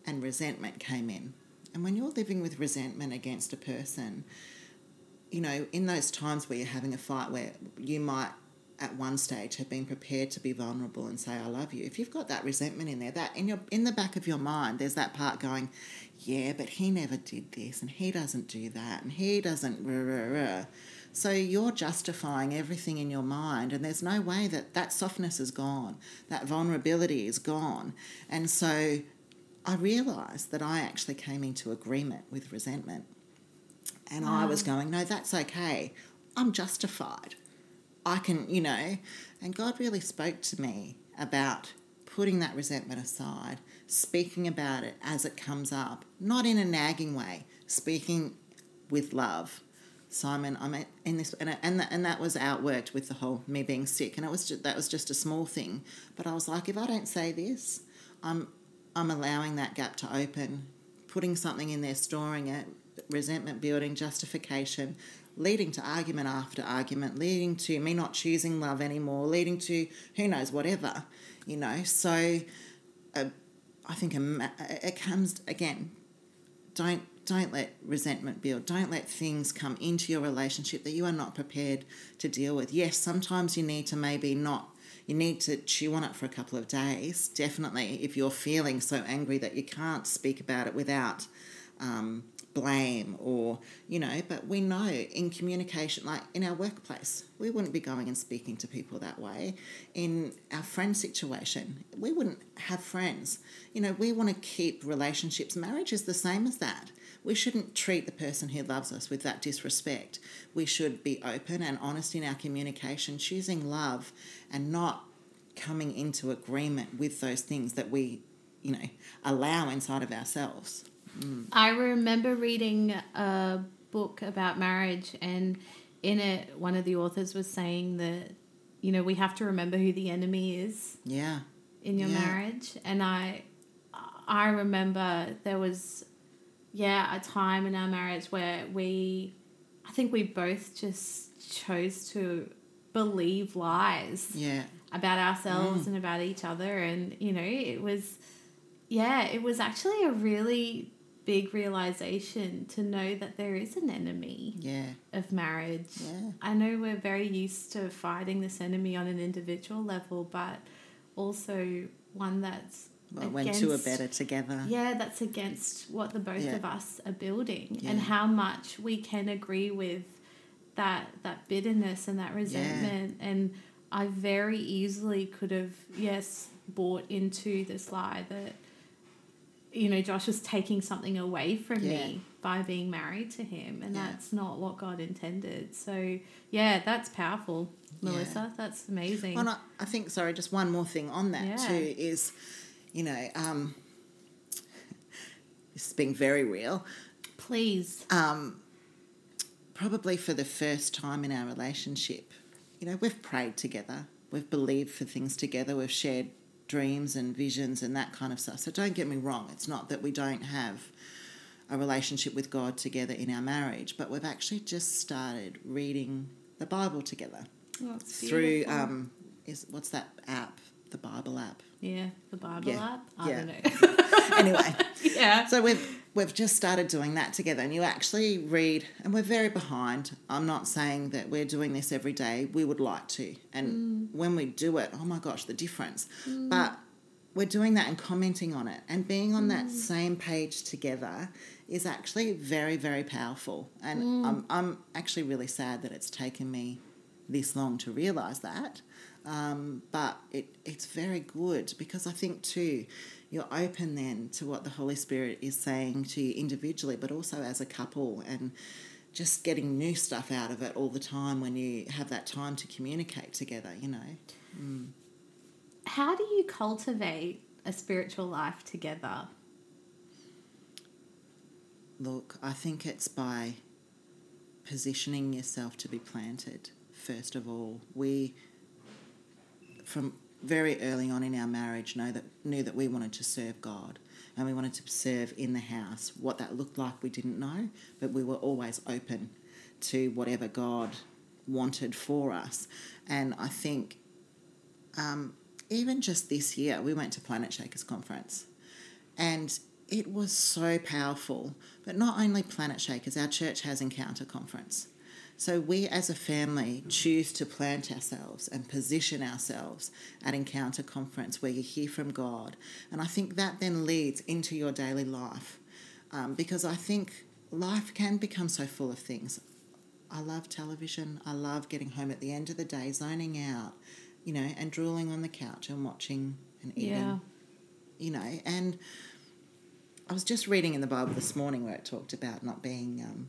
and resentment came in. And when you're living with resentment against a person, you know, in those times where you're having a fight where you might at one stage have been prepared to be vulnerable and say I love you. If you've got that resentment in there, that in your in the back of your mind, there's that part going, yeah, but he never did this and he doesn't do that and he doesn't rah, rah, rah. So you're justifying everything in your mind and there's no way that that softness is gone. That vulnerability is gone. And so I realized that I actually came into agreement with resentment. And I was ah. going, no, that's okay. I'm justified. I can, you know, and God really spoke to me about putting that resentment aside, speaking about it as it comes up, not in a nagging way, speaking with love. Simon, I'm in this, and and that, and that was outworked with the whole me being sick, and it was just, that was just a small thing. But I was like, if I don't say this, I'm I'm allowing that gap to open, putting something in there, storing it, resentment building, justification. Leading to argument after argument, leading to me not choosing love anymore, leading to who knows whatever, you know. So uh, I think it comes again. Don't don't let resentment build. Don't let things come into your relationship that you are not prepared to deal with. Yes, sometimes you need to maybe not you need to chew on it for a couple of days. Definitely, if you're feeling so angry that you can't speak about it without um, blame or, you know, but we know in communication, like in our workplace, we wouldn't be going and speaking to people that way. In our friend situation, we wouldn't have friends. You know, we want to keep relationships. Marriage is the same as that. We shouldn't treat the person who loves us with that disrespect. We should be open and honest in our communication, choosing love and not coming into agreement with those things that we, you know, allow inside of ourselves. Mm. I remember reading a book about marriage, and in it, one of the authors was saying that, you know, we have to remember who the enemy is. Yeah. In your yeah. marriage. And I, I remember there was, yeah, a time in our marriage where we, I think we both just chose to believe lies. Yeah. About ourselves mm. and about each other. And, you know, it was, yeah, it was actually a really big realization to know that there is an enemy yeah. of marriage. Yeah. I know we're very used to fighting this enemy on an individual level, but also one that's well, when two are better together. Yeah, that's against what the both yeah. of us are building and how much we can agree with that that bitterness and that resentment and I very easily could have yes bought into this lie that you know, Josh was taking something away from yeah. me by being married to him, and yeah. that's not what God intended. So, yeah, that's powerful, Melissa. Yeah. That's amazing. Well, I think, sorry, just one more thing on that too is, you know, um, (laughs) this is being very real. Please. Um, probably for the first time in our relationship, you know, we've prayed together, we've believed for things together, we've shared dreams and visions and that kind of stuff. So don't get me wrong, it's not that we don't have a relationship with God together in our marriage, but we've actually just started reading the Bible together oh, through um, is what's that app? The Bible app. Yeah, the Bible yeah. app. I yeah. don't know. (laughs) anyway, (laughs) yeah. So we've we've just started doing that together, and you actually read, and we're very behind. I'm not saying that we're doing this every day. We would like to, and mm. when we do it, oh my gosh, the difference. Mm. But we're doing that and commenting on it, and being on mm. that same page together is actually very, very powerful. And mm. I'm I'm actually really sad that it's taken me this long to realize that. Um, but it, it's very good because I think too, you're open then to what the Holy Spirit is saying to you individually, but also as a couple, and just getting new stuff out of it all the time when you have that time to communicate together, you know. Mm. How do you cultivate a spiritual life together? Look, I think it's by positioning yourself to be planted, first of all. We, from very early on in our marriage know that knew that we wanted to serve God and we wanted to serve in the house. What that looked like we didn't know, but we were always open to whatever God wanted for us. And I think um, even just this year, we went to Planetshakers Conference and it was so powerful. But not only Planetshakers, our church has Encounter Conference. So we as a family choose to plant ourselves and position ourselves at Encounter Conference where you hear from God. And I think that then leads into your daily life um, because I think life can become so full of things. I love television. I love getting home at the end of the day, zoning out, you know, and drooling on the couch and watching and eating, yeah. you know. And I was just reading in the Bible this morning where it talked about not being um,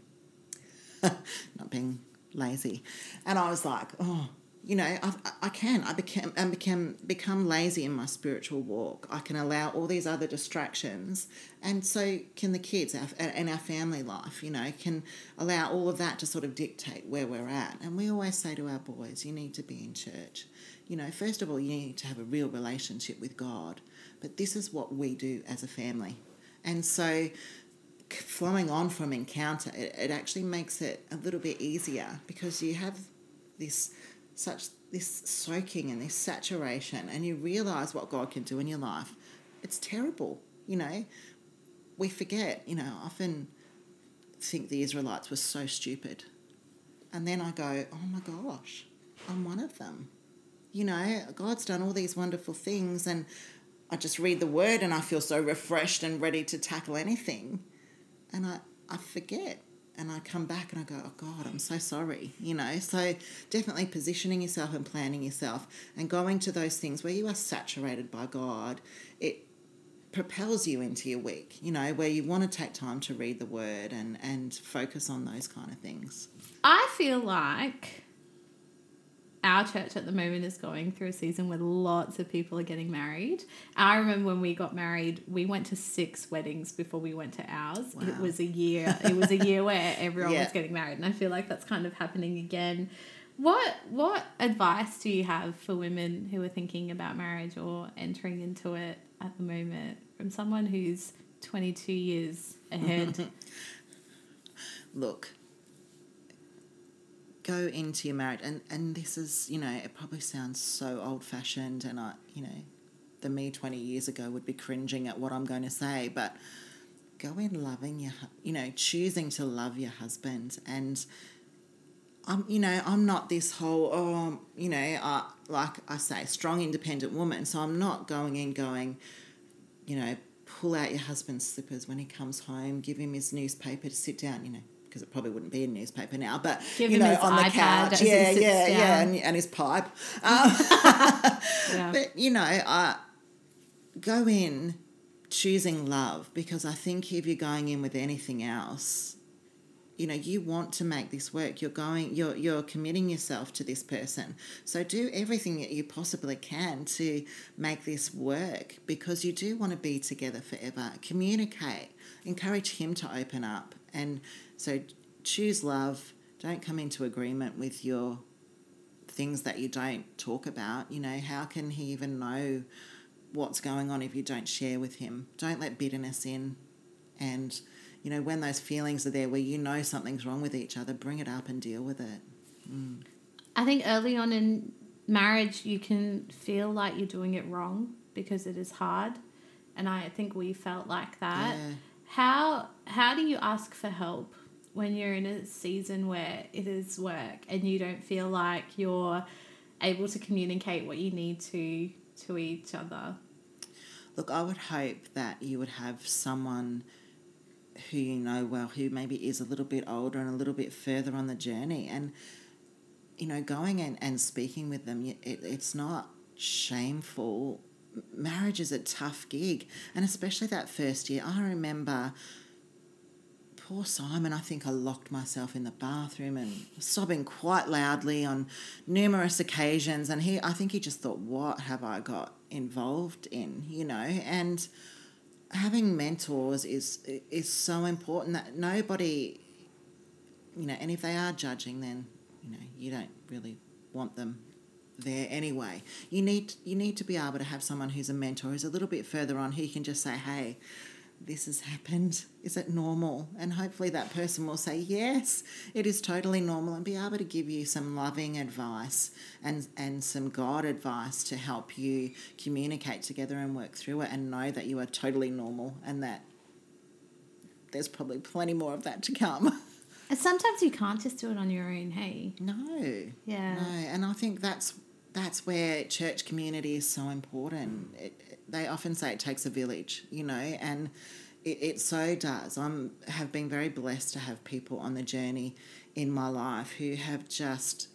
(laughs) not being lazy. And I was like, oh, you know, I, I can. I became and became become lazy in my spiritual walk. I can allow all these other distractions, and so can the kids and our family life. You know, can allow all of that to sort of dictate where we're at. And we always say to our boys, you need to be in church. You know, first of all, you need to have a real relationship with God. But this is what we do as a family, and so flowing on from encounter, it, it actually makes it a little bit easier because you have this such this soaking and this saturation and you realize what God can do in your life. It's terrible, you know. We forget, you know, often think the Israelites were so stupid. And then I go, oh my gosh, I'm one of them. You know, God's done all these wonderful things and I just read the word and I feel so refreshed and ready to tackle anything. And I, I forget and I come back and I go, oh God, I'm so sorry, you know. So definitely positioning yourself and planning yourself and going to those things where you are saturated by God, it propels you into your week, you know, where you want to take time to read the word and, and focus on those kind of things. I feel like our church at the moment is going through a season where lots of people are getting married. I remember when we got married, we went to six weddings before we went to ours. Wow. It was a year. It was a year where (laughs) everyone yeah. was getting married, and I feel like that's kind of happening again. What what advice do you have for women who are thinking about marriage or entering into it at the moment from someone who's 22 years ahead? (laughs) Look, go into your marriage and and this is you know it probably sounds so old fashioned and I you know the me 20 years ago would be cringing at what I'm going to say but go in loving your you know choosing to love your husband. And I'm you know I'm not this whole oh you know uh, like I say strong independent woman so I'm not going in going you know pull out your husband's slippers when he comes home give him his newspaper to sit down you know because it probably wouldn't be a newspaper now, but Give you know, on the couch, yeah, yeah, yeah, and, and, his pipe. (laughs) Um, yeah. (laughs) But you know, uh, go in choosing love because I think if you're going in with anything else, you know, you want to make this work. You're going, you're you're committing yourself to this person. So do everything that you possibly can to make this work because you do want to be together forever. Communicate, encourage him to open up and so choose love. Don't come into agreement with your things that you don't talk about. You know, how can he even know what's going on if you don't share with him? Don't let bitterness in. And, you know, when those feelings are there where you know something's wrong with each other, bring it up and deal with it. Mm. I think early on in marriage, you can feel like you're doing it wrong because it is hard. And I think we felt like that. Yeah. How how do you ask for help when you're in a season where it is work and you don't feel like you're able to communicate what you need to to each other? Look, I would hope that you would have someone who you know well who maybe is a little bit older and a little bit further on the journey. And you know going and, and speaking with them it, it's not shameful. Marriage is a tough gig. And especially that first year i remember poor Simon, I think I locked myself in the bathroom and sobbing quite loudly on numerous occasions. And he, I think he just thought, what have I got involved in, you know? And having mentors is is so important that nobody, you know, and if they are judging, then you know you don't really want them there anyway. You need you need to be able to have someone who's a mentor who's a little bit further on who can just say, hey this has happened. Is it normal? And hopefully that person will say, yes, it is totally normal and be able to give you some loving advice and, and some God advice to help you communicate together and work through it and know that you are totally normal and that there's probably plenty more of that to come. (laughs) And sometimes you can't just do it on your own, hey? No. Yeah. No. And I think that's that's where church community is so important. It, they often say it takes a village, you know, and it, it so does. I'm have been very blessed to have people on the journey in my life who have just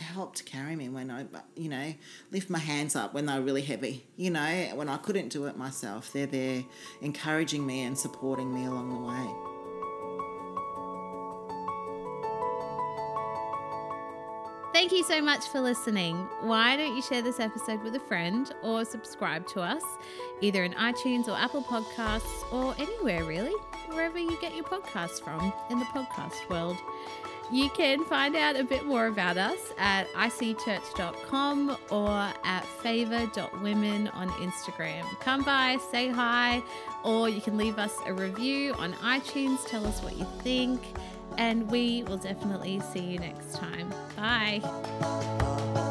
helped carry me when I, you know, lift my hands up when they're really heavy. You know, when I couldn't do it myself, they're there encouraging me and supporting me along the way. Thank you so much for listening. Why don't you share this episode with a friend or subscribe to us either in iTunes or Apple Podcasts or anywhere really, wherever you get your podcasts from in the podcast world. You can find out a bit more about us at icchurch.com or at favor.women on Instagram. Come by, say hi, or you can leave us a review on iTunes. Tell us what you think, and we will definitely see you next time. Bye.